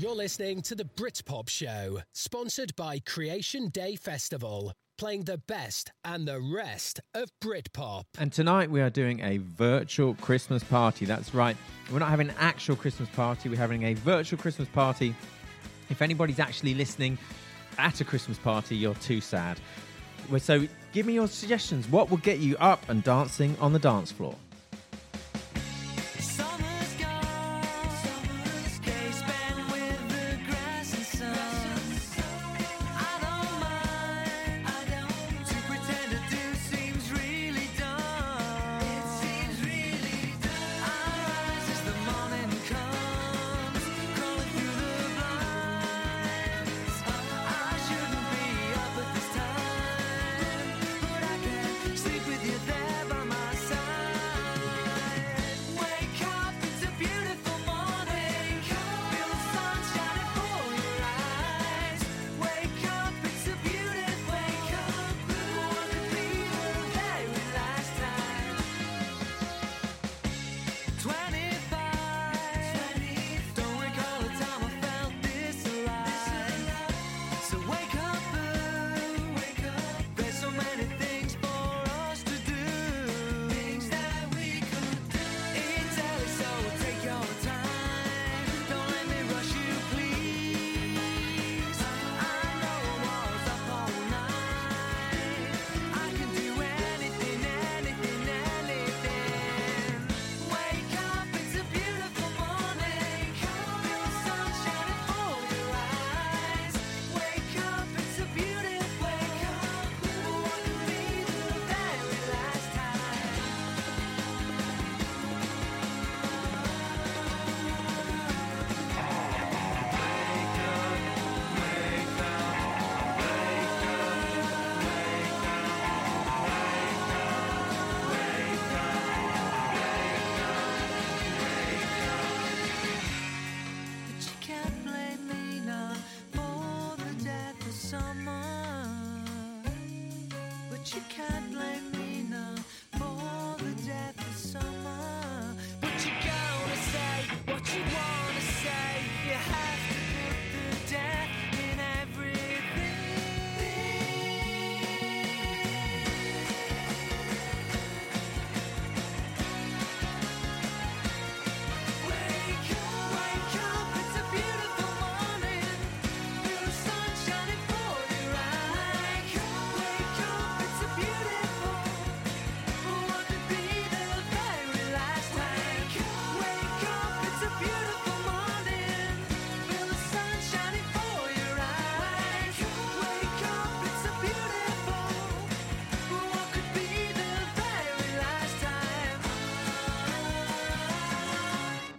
You're listening to the Britpop Show, sponsored by Creation Day Festival, playing the best and the rest of Britpop. And tonight we are doing a virtual Christmas party. That's right. We're not having an actual Christmas party, we're having a virtual Christmas party. If anybody's actually listening at a Christmas party, you're too sad. So give me your suggestions. What will get you up and dancing on the dance floor?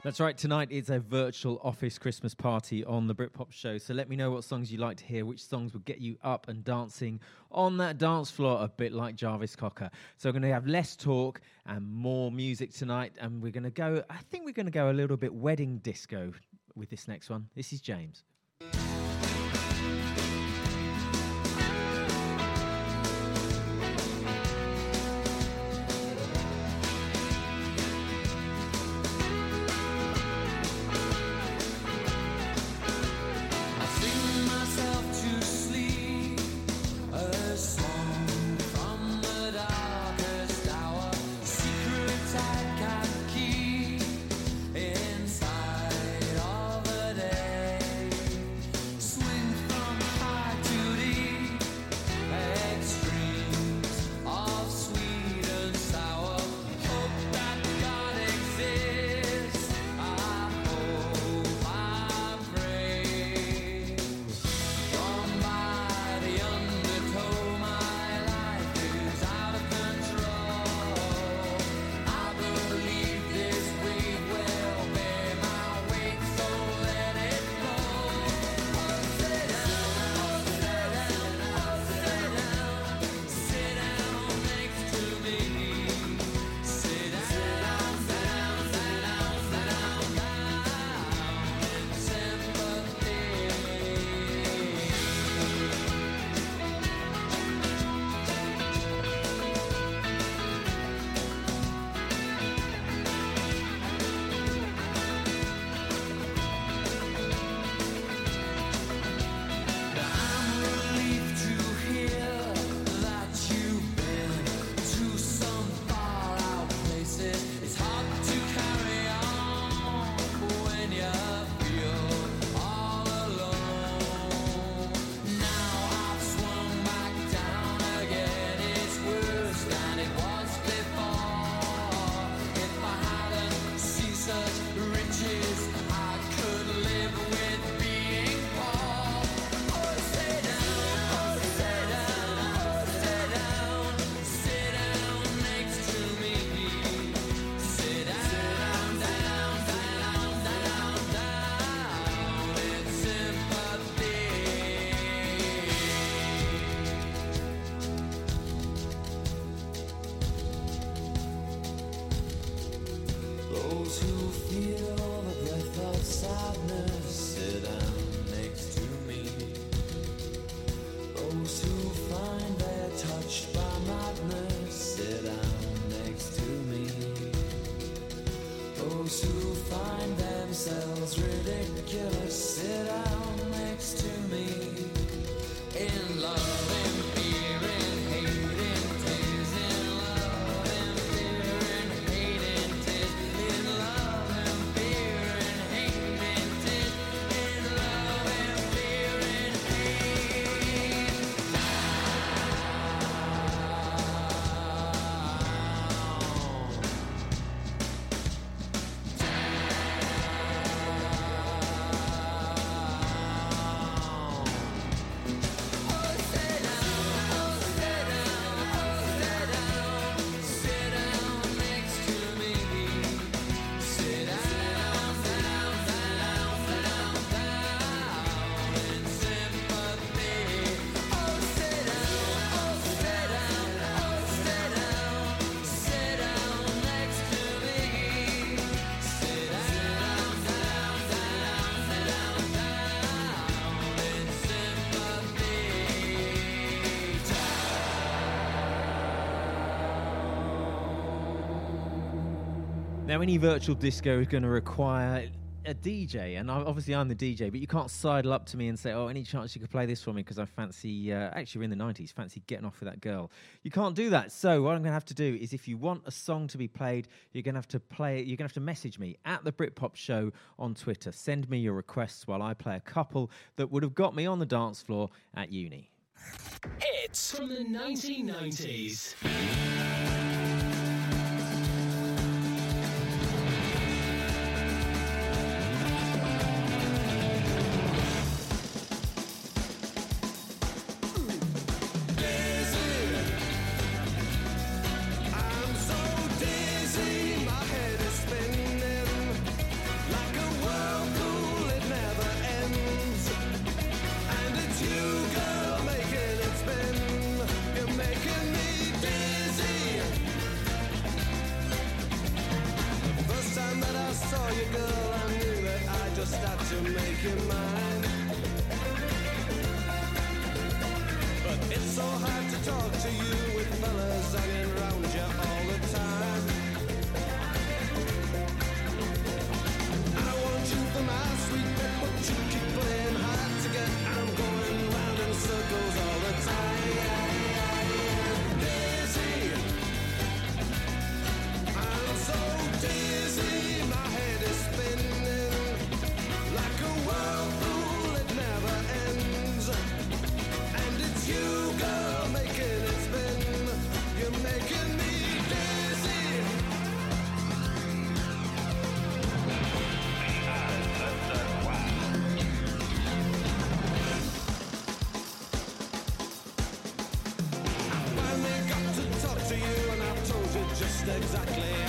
That's right. Tonight is a virtual office Christmas party on the Britpop show. So let me know what songs you like to hear, which songs will get you up and dancing on that dance floor, a bit like Jarvis Cocker. So we're going to have less talk and more music tonight. And we're going to go, I think we're going to go a little bit wedding disco with this next one. This is James. Now, any virtual disco is going to require a DJ, and obviously I'm the DJ, but you can't sidle up to me and say, "Oh, any chance you could play this for me?" Because I fancy, uh, actually, we're in the '90s, fancy getting off with that girl. You can't do that. So what I'm going to have to do is, if you want a song to be played, you're going to have to play. You're going to have to message me at the Britpop Show on Twitter. Send me your requests while I play a couple that would have got me on the dance floor at uni. Hits from the 1990s. exactly.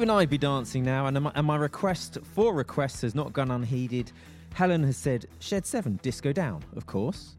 Even I'd be dancing now, and my, and my request for requests has not gone unheeded. Helen has said, Shed 7, disco down, of course.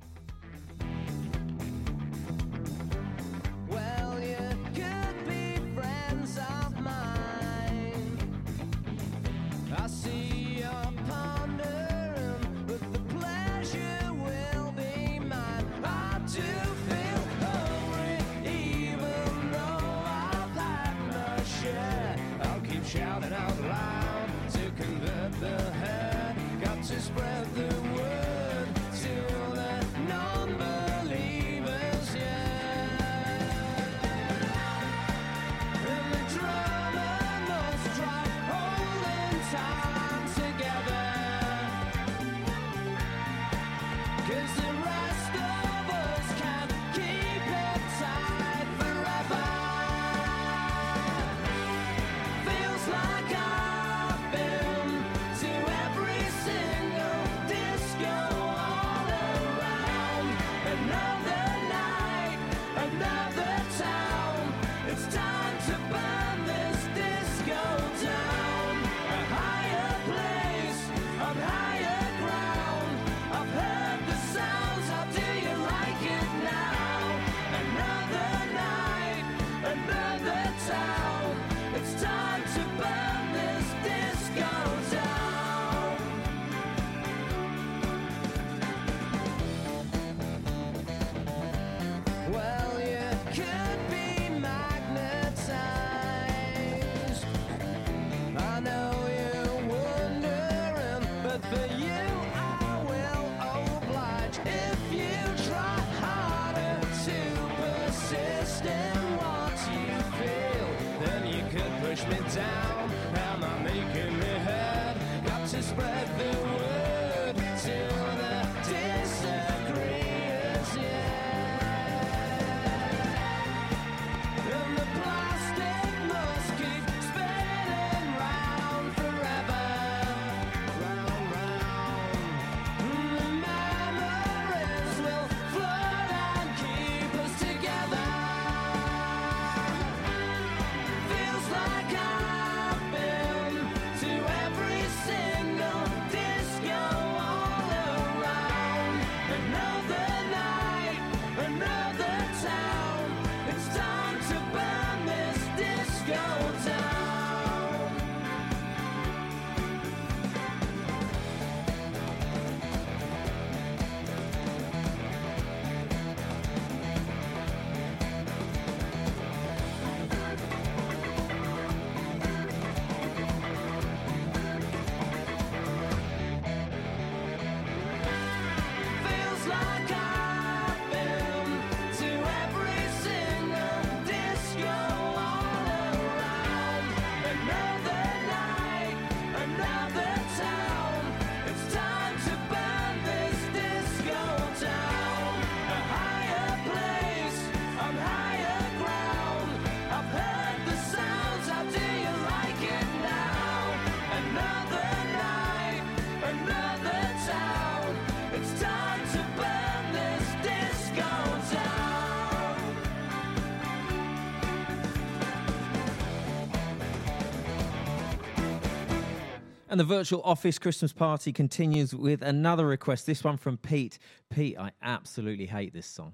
And the virtual office Christmas party continues with another request. This one from Pete. Pete, I absolutely hate this song.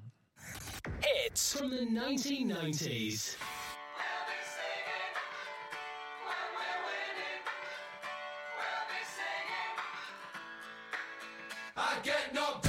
Hits from the 1990s. I get knocked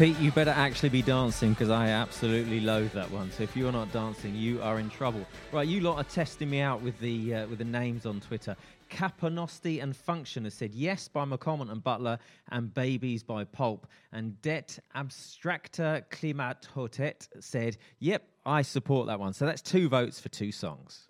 Pete, you better actually be dancing because I absolutely loathe that one. So if you're not dancing, you are in trouble. Right, you lot are testing me out with the uh, with the names on Twitter. Capanosti and Function has said yes by McAlmont and Butler and Babies by Pulp. And Det Abstracta Klimat Hotet said, yep, I support that one. So that's two votes for two songs.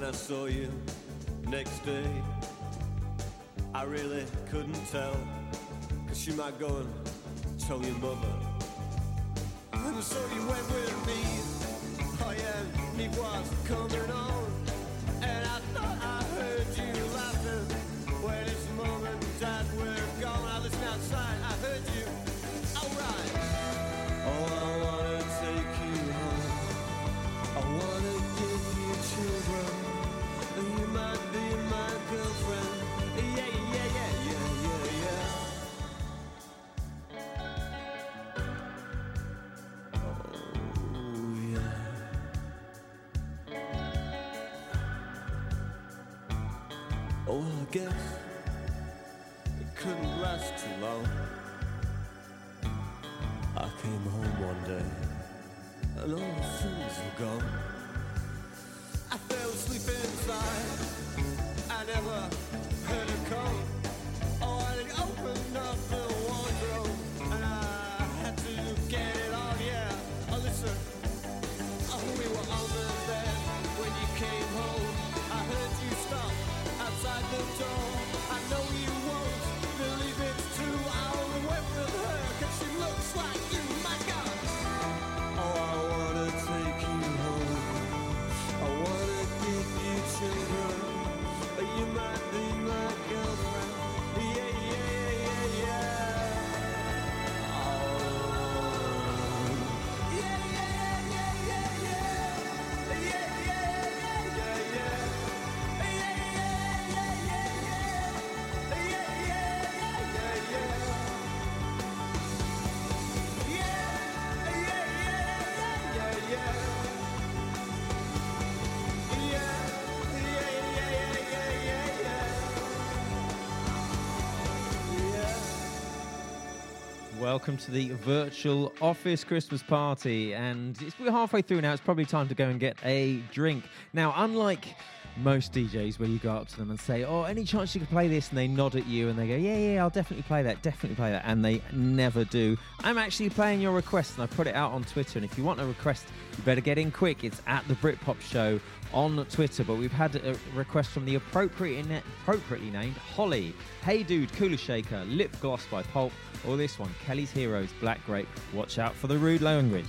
When I saw you next day, I really couldn't tell. Cause she might go and tell your mother. And so you went with me. Oh yeah, me was coming on. And I thought I heard you girlfriend. Yeah, yeah, yeah, yeah, yeah, yeah. Oh, yeah. Oh, I guess it couldn't last too long. I came home one day and all the things were gone. Door. Welcome to the virtual office Christmas party. And it's, we're halfway through now. It's probably time to go and get a drink. Now, unlike most DJs where you go up to them and say, Oh, any chance you could play this? And they nod at you and they go, Yeah, yeah, I'll definitely play that, definitely play that. And they never do. I'm actually playing your request and I put it out on Twitter. And if you want a request, you better get in quick. It's at the Britpop Show on Twitter. But we've had a request from the appropriate, appropriately named Holly. Hey Dude, Kula Shaker, Lip Gloss by Pulp, or this one, Kelly's Heroes, Black Grape. Watch out for the rude language.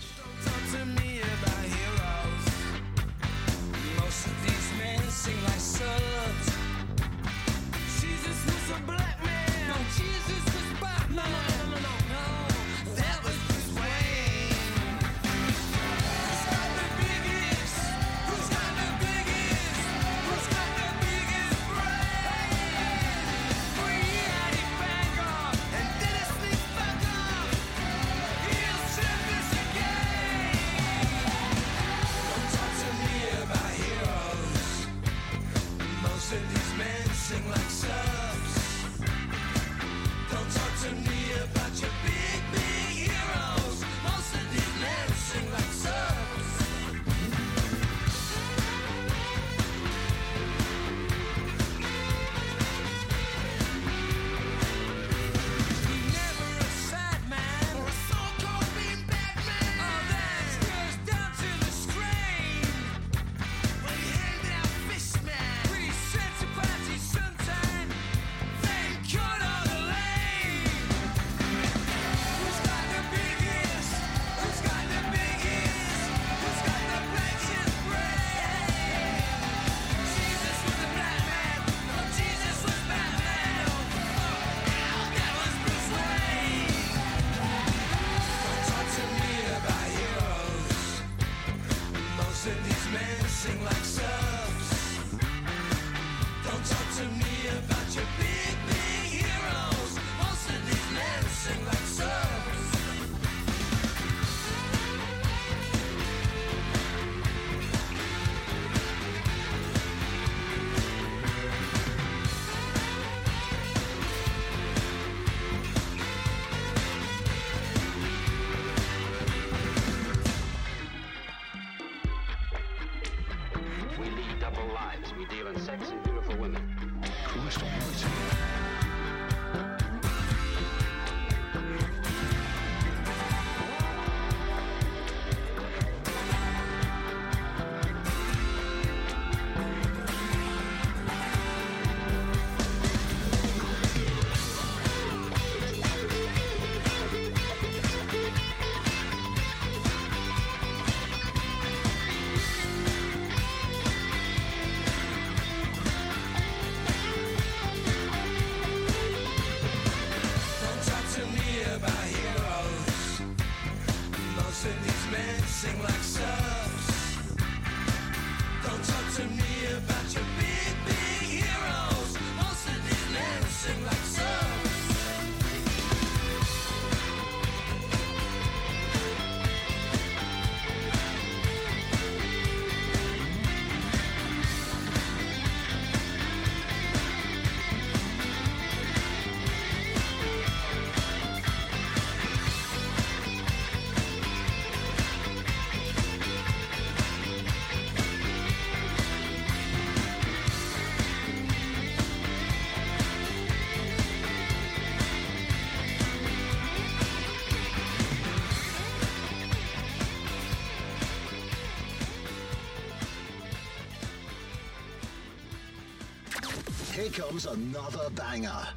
comes another banger.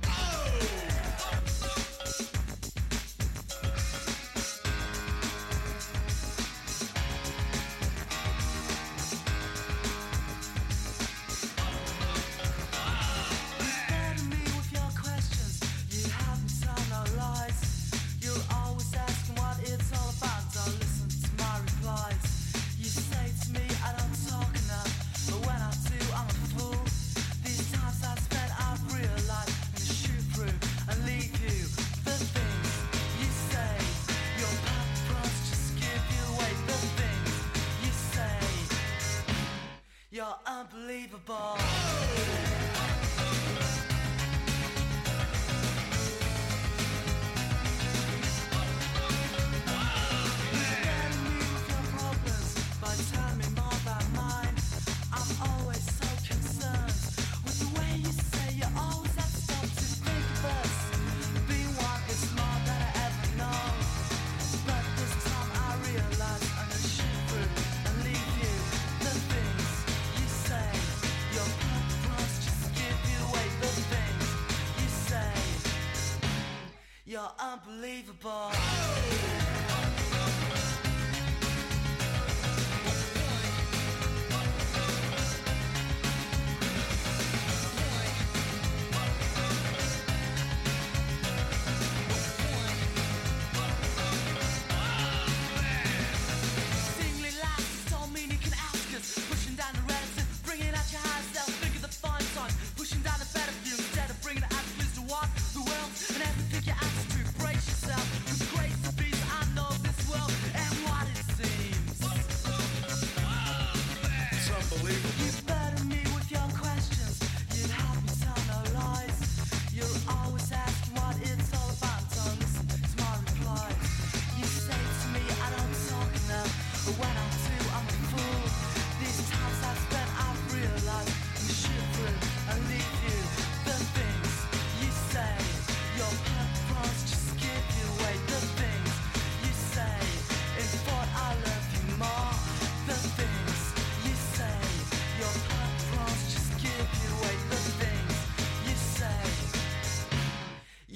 unbelievable.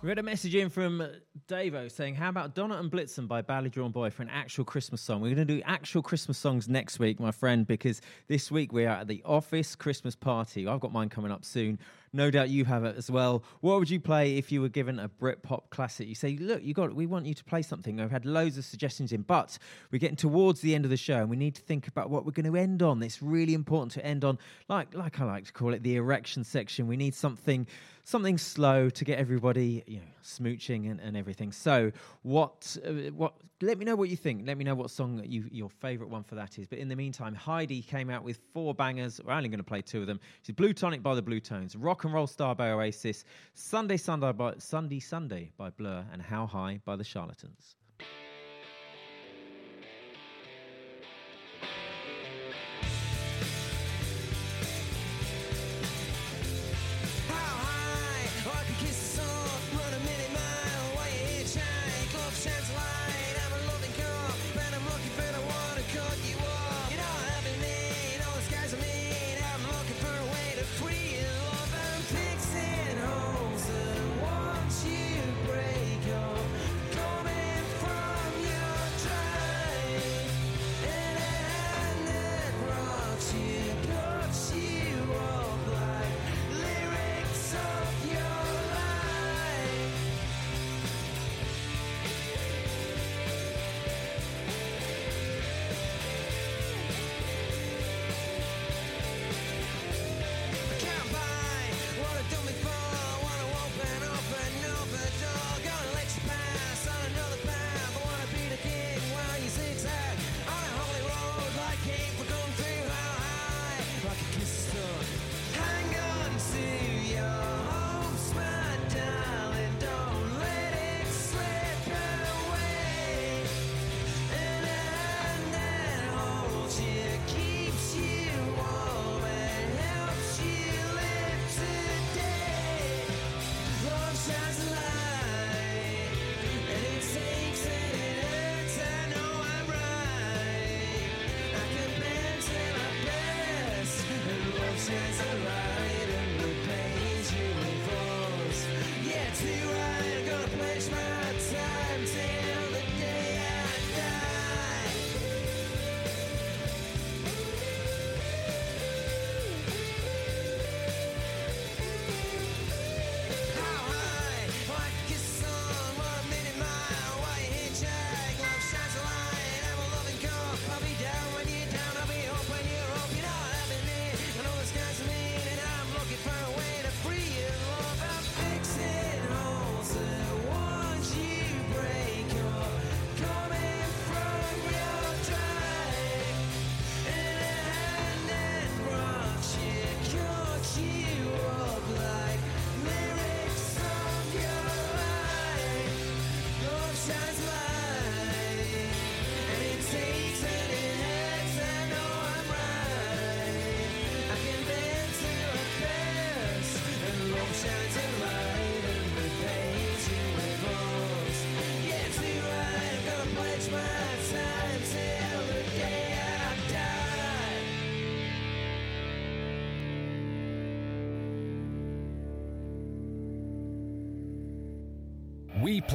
We had a message in from Davo saying, How about Donna and Blitzen by Badly Drawn Boy for an actual Christmas song? We're going to do actual Christmas songs next week, my friend, because this week we are at the office Christmas party. I've got mine coming up soon. No doubt you have it as well. What would you play if you were given a Britpop classic? You say, look, you got, we want you to play something. I've had loads of suggestions in, but we're getting towards the end of the show, and we need to think about what we're going to end on. It's really important to end on, like, like I like to call it, the erection section. We need something something slow to get everybody you know smooching and, and everything. So what uh, what let me know what you think. Let me know what song you your favorite one for that is. But in the meantime heidi came out with four bangers. We're only going to play two of them. It's Bluetonic by the Bluetones rock and roll star by oasis sunday sunday by sunday sunday by blur and how high by the charlatans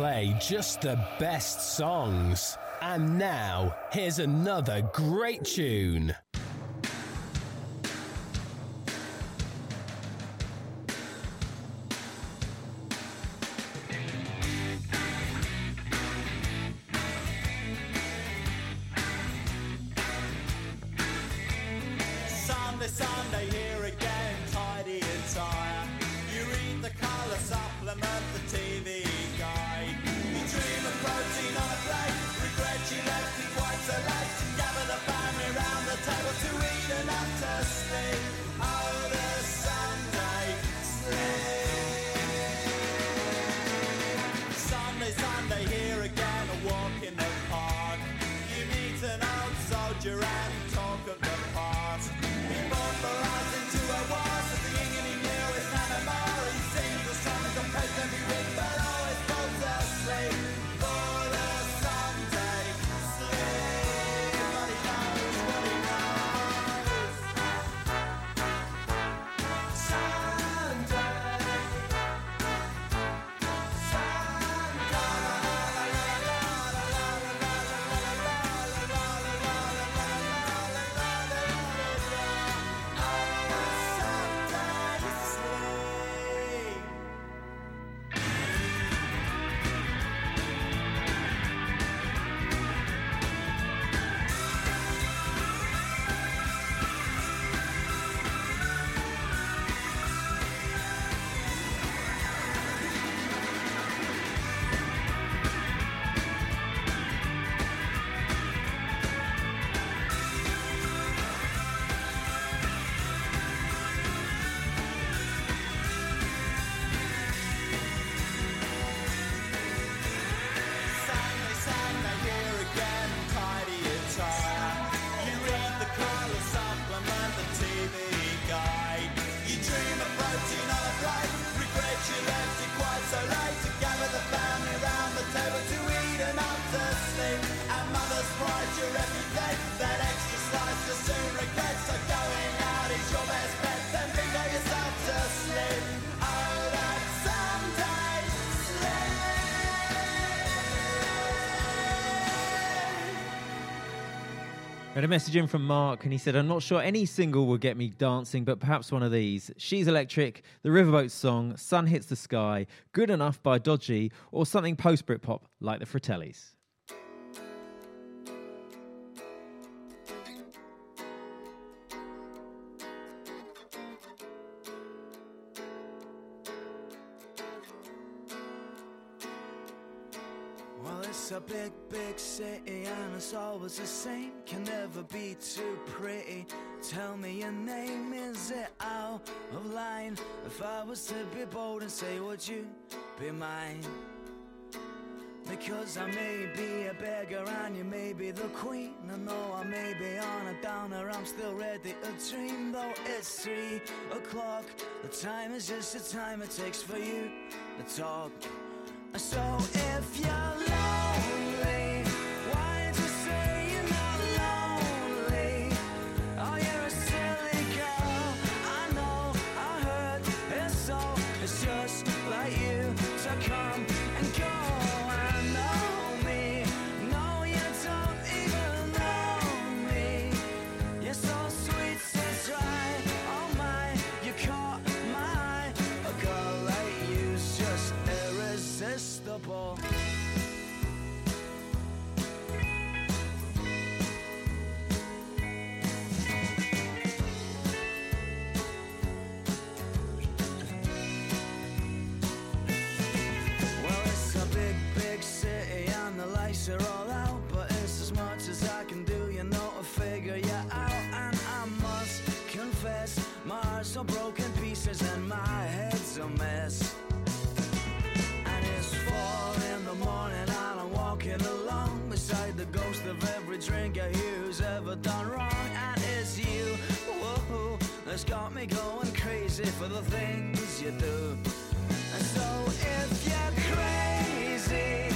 play just the best songs. And now, here's another great tune. You meet Had a message in from Mark, and he said, I'm not sure any single will get me dancing, but perhaps one of these. She's Electric, The Riverboat Song, Sun Hits the Sky, Good Enough by Dodgy, or something post Britpop like the Fratellis. Well, it's a big, big city it's always the same. Can never be too pretty. Tell me your name, is it out of line? If I was to be bold and say, would you be mine? Because I may be a beggar and you may be the queen. I know I may be on a downer, I'm still ready to dream. Though it's three o'clock, the time is just the time it takes for you to talk. So if you're lights are all out. But it's as much as I can do, you know, I figure you out. And I must confess, my heart's all broken pieces and my head's a mess. And it's four in the morning and I'm walking along beside the ghost of every drinker here who's ever done wrong. And it's you, whoa, that's got me going crazy for the things you do. And so if you're crazy,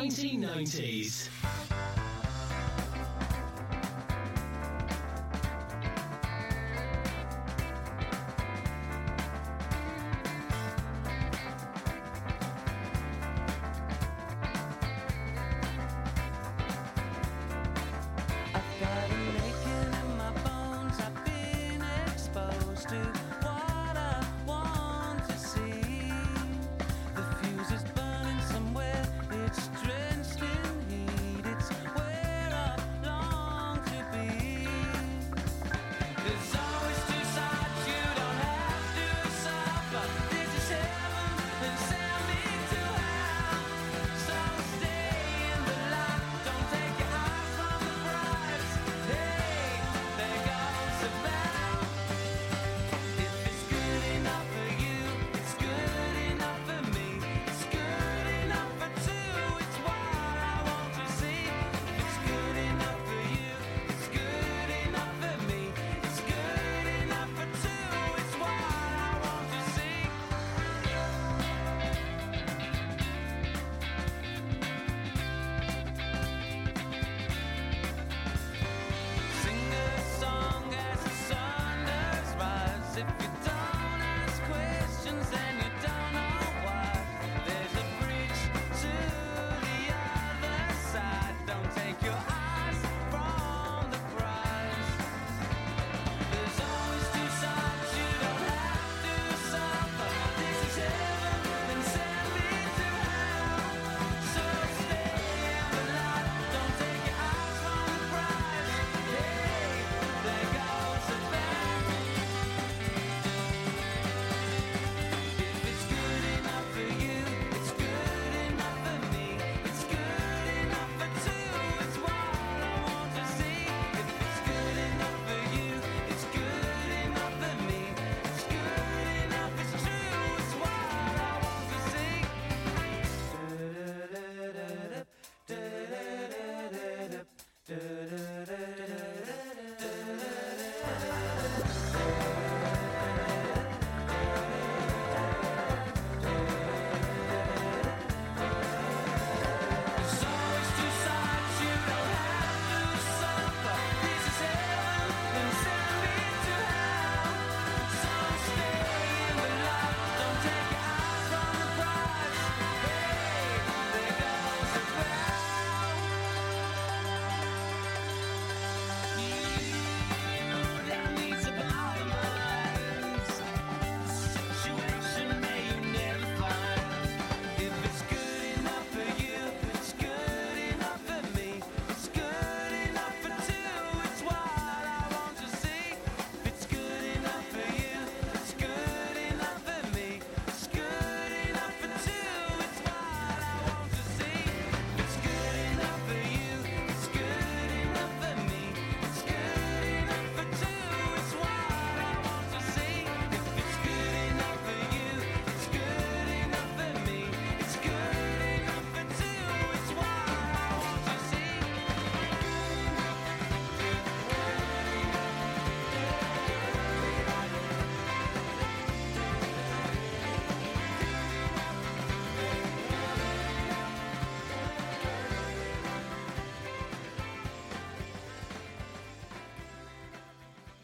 1990s.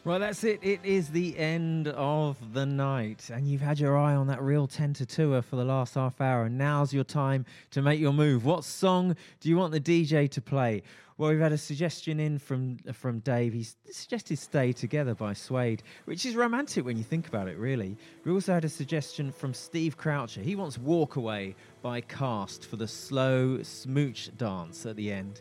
Well, that's it. It is the end of the night, and you've had your eye on that real 10 to for the last half hour, and now's your time to make your move. What song do you want the DJ to play? Well, we've had a suggestion in from from Dave. He suggested "Stay Together" by Suede, which is romantic when you think about it. Really, we also had a suggestion from Steve Croucher. He wants "Walk Away" by Cast for the slow smooch dance at the end.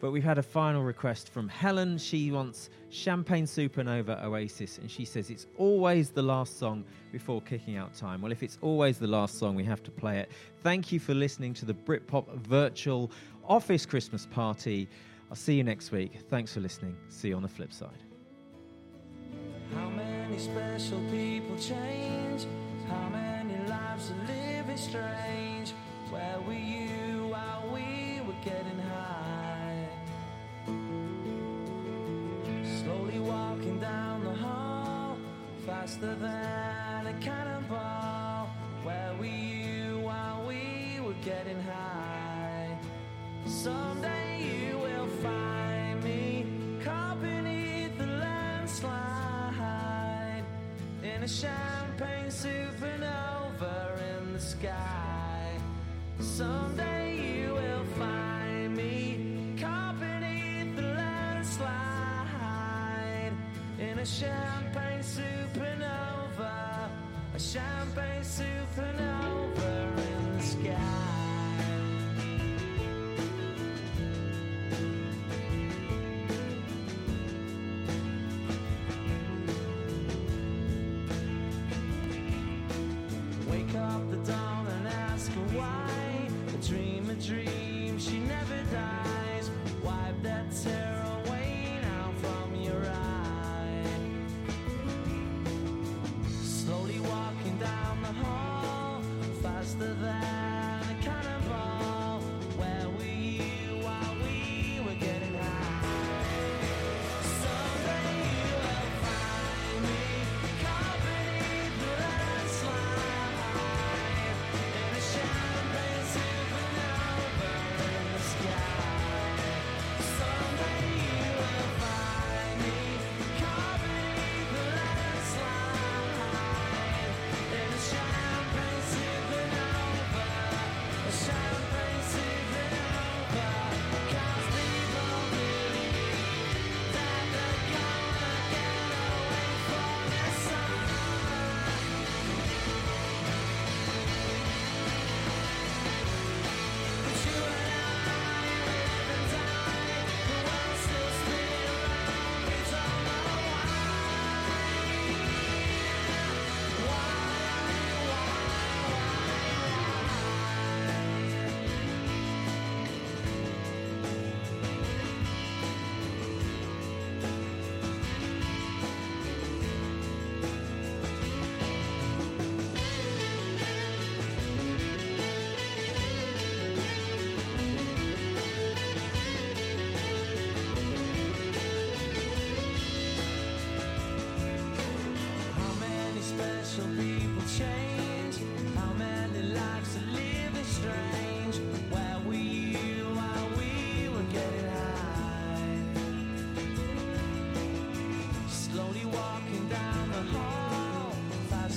But we've had a final request from Helen. She wants Champagne Supernova Oasis, and she says it's always the last song before kicking out time. Well, if it's always the last song, we have to play it. Thank you for listening to the Britpop virtual office Christmas party. I'll see you next week. Thanks for listening. See you on the flip side. How many special people change? How many lives are living strange? Where were you while we were getting walking down the hall, faster than a cannonball. Where were you while we were getting high? Someday you will find me caught beneath the landslide in a champagne supernova in the sky. Someday a champagne supernova, a champagne supernova in the sky.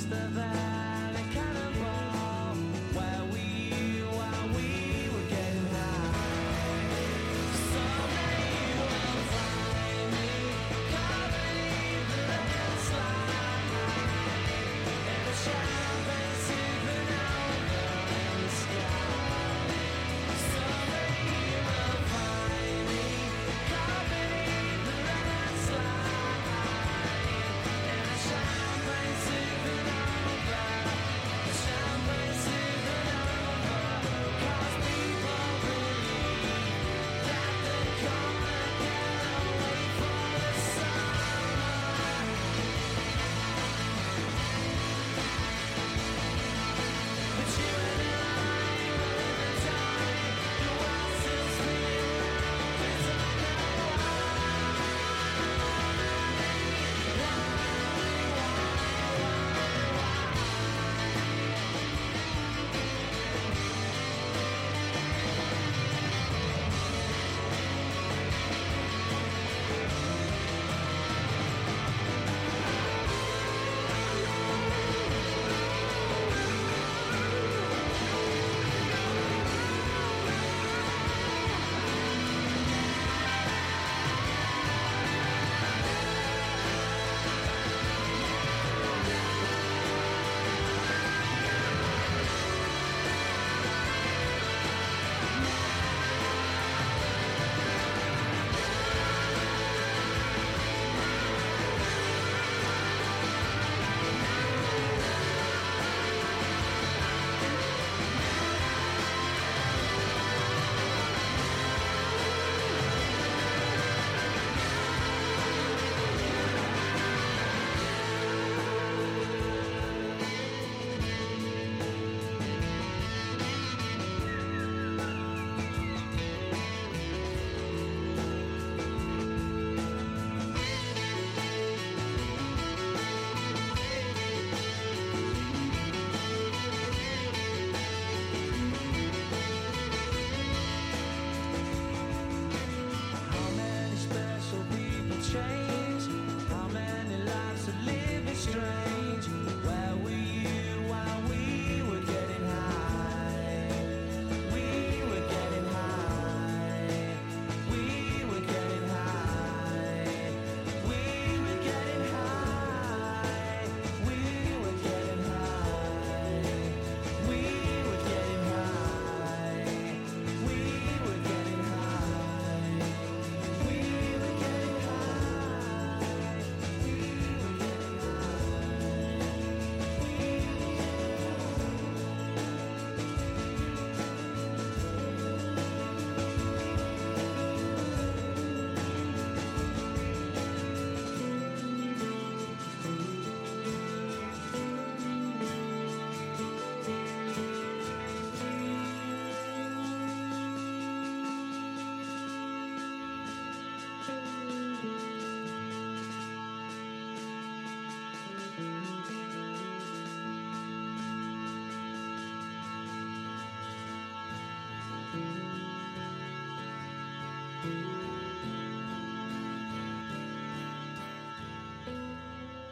The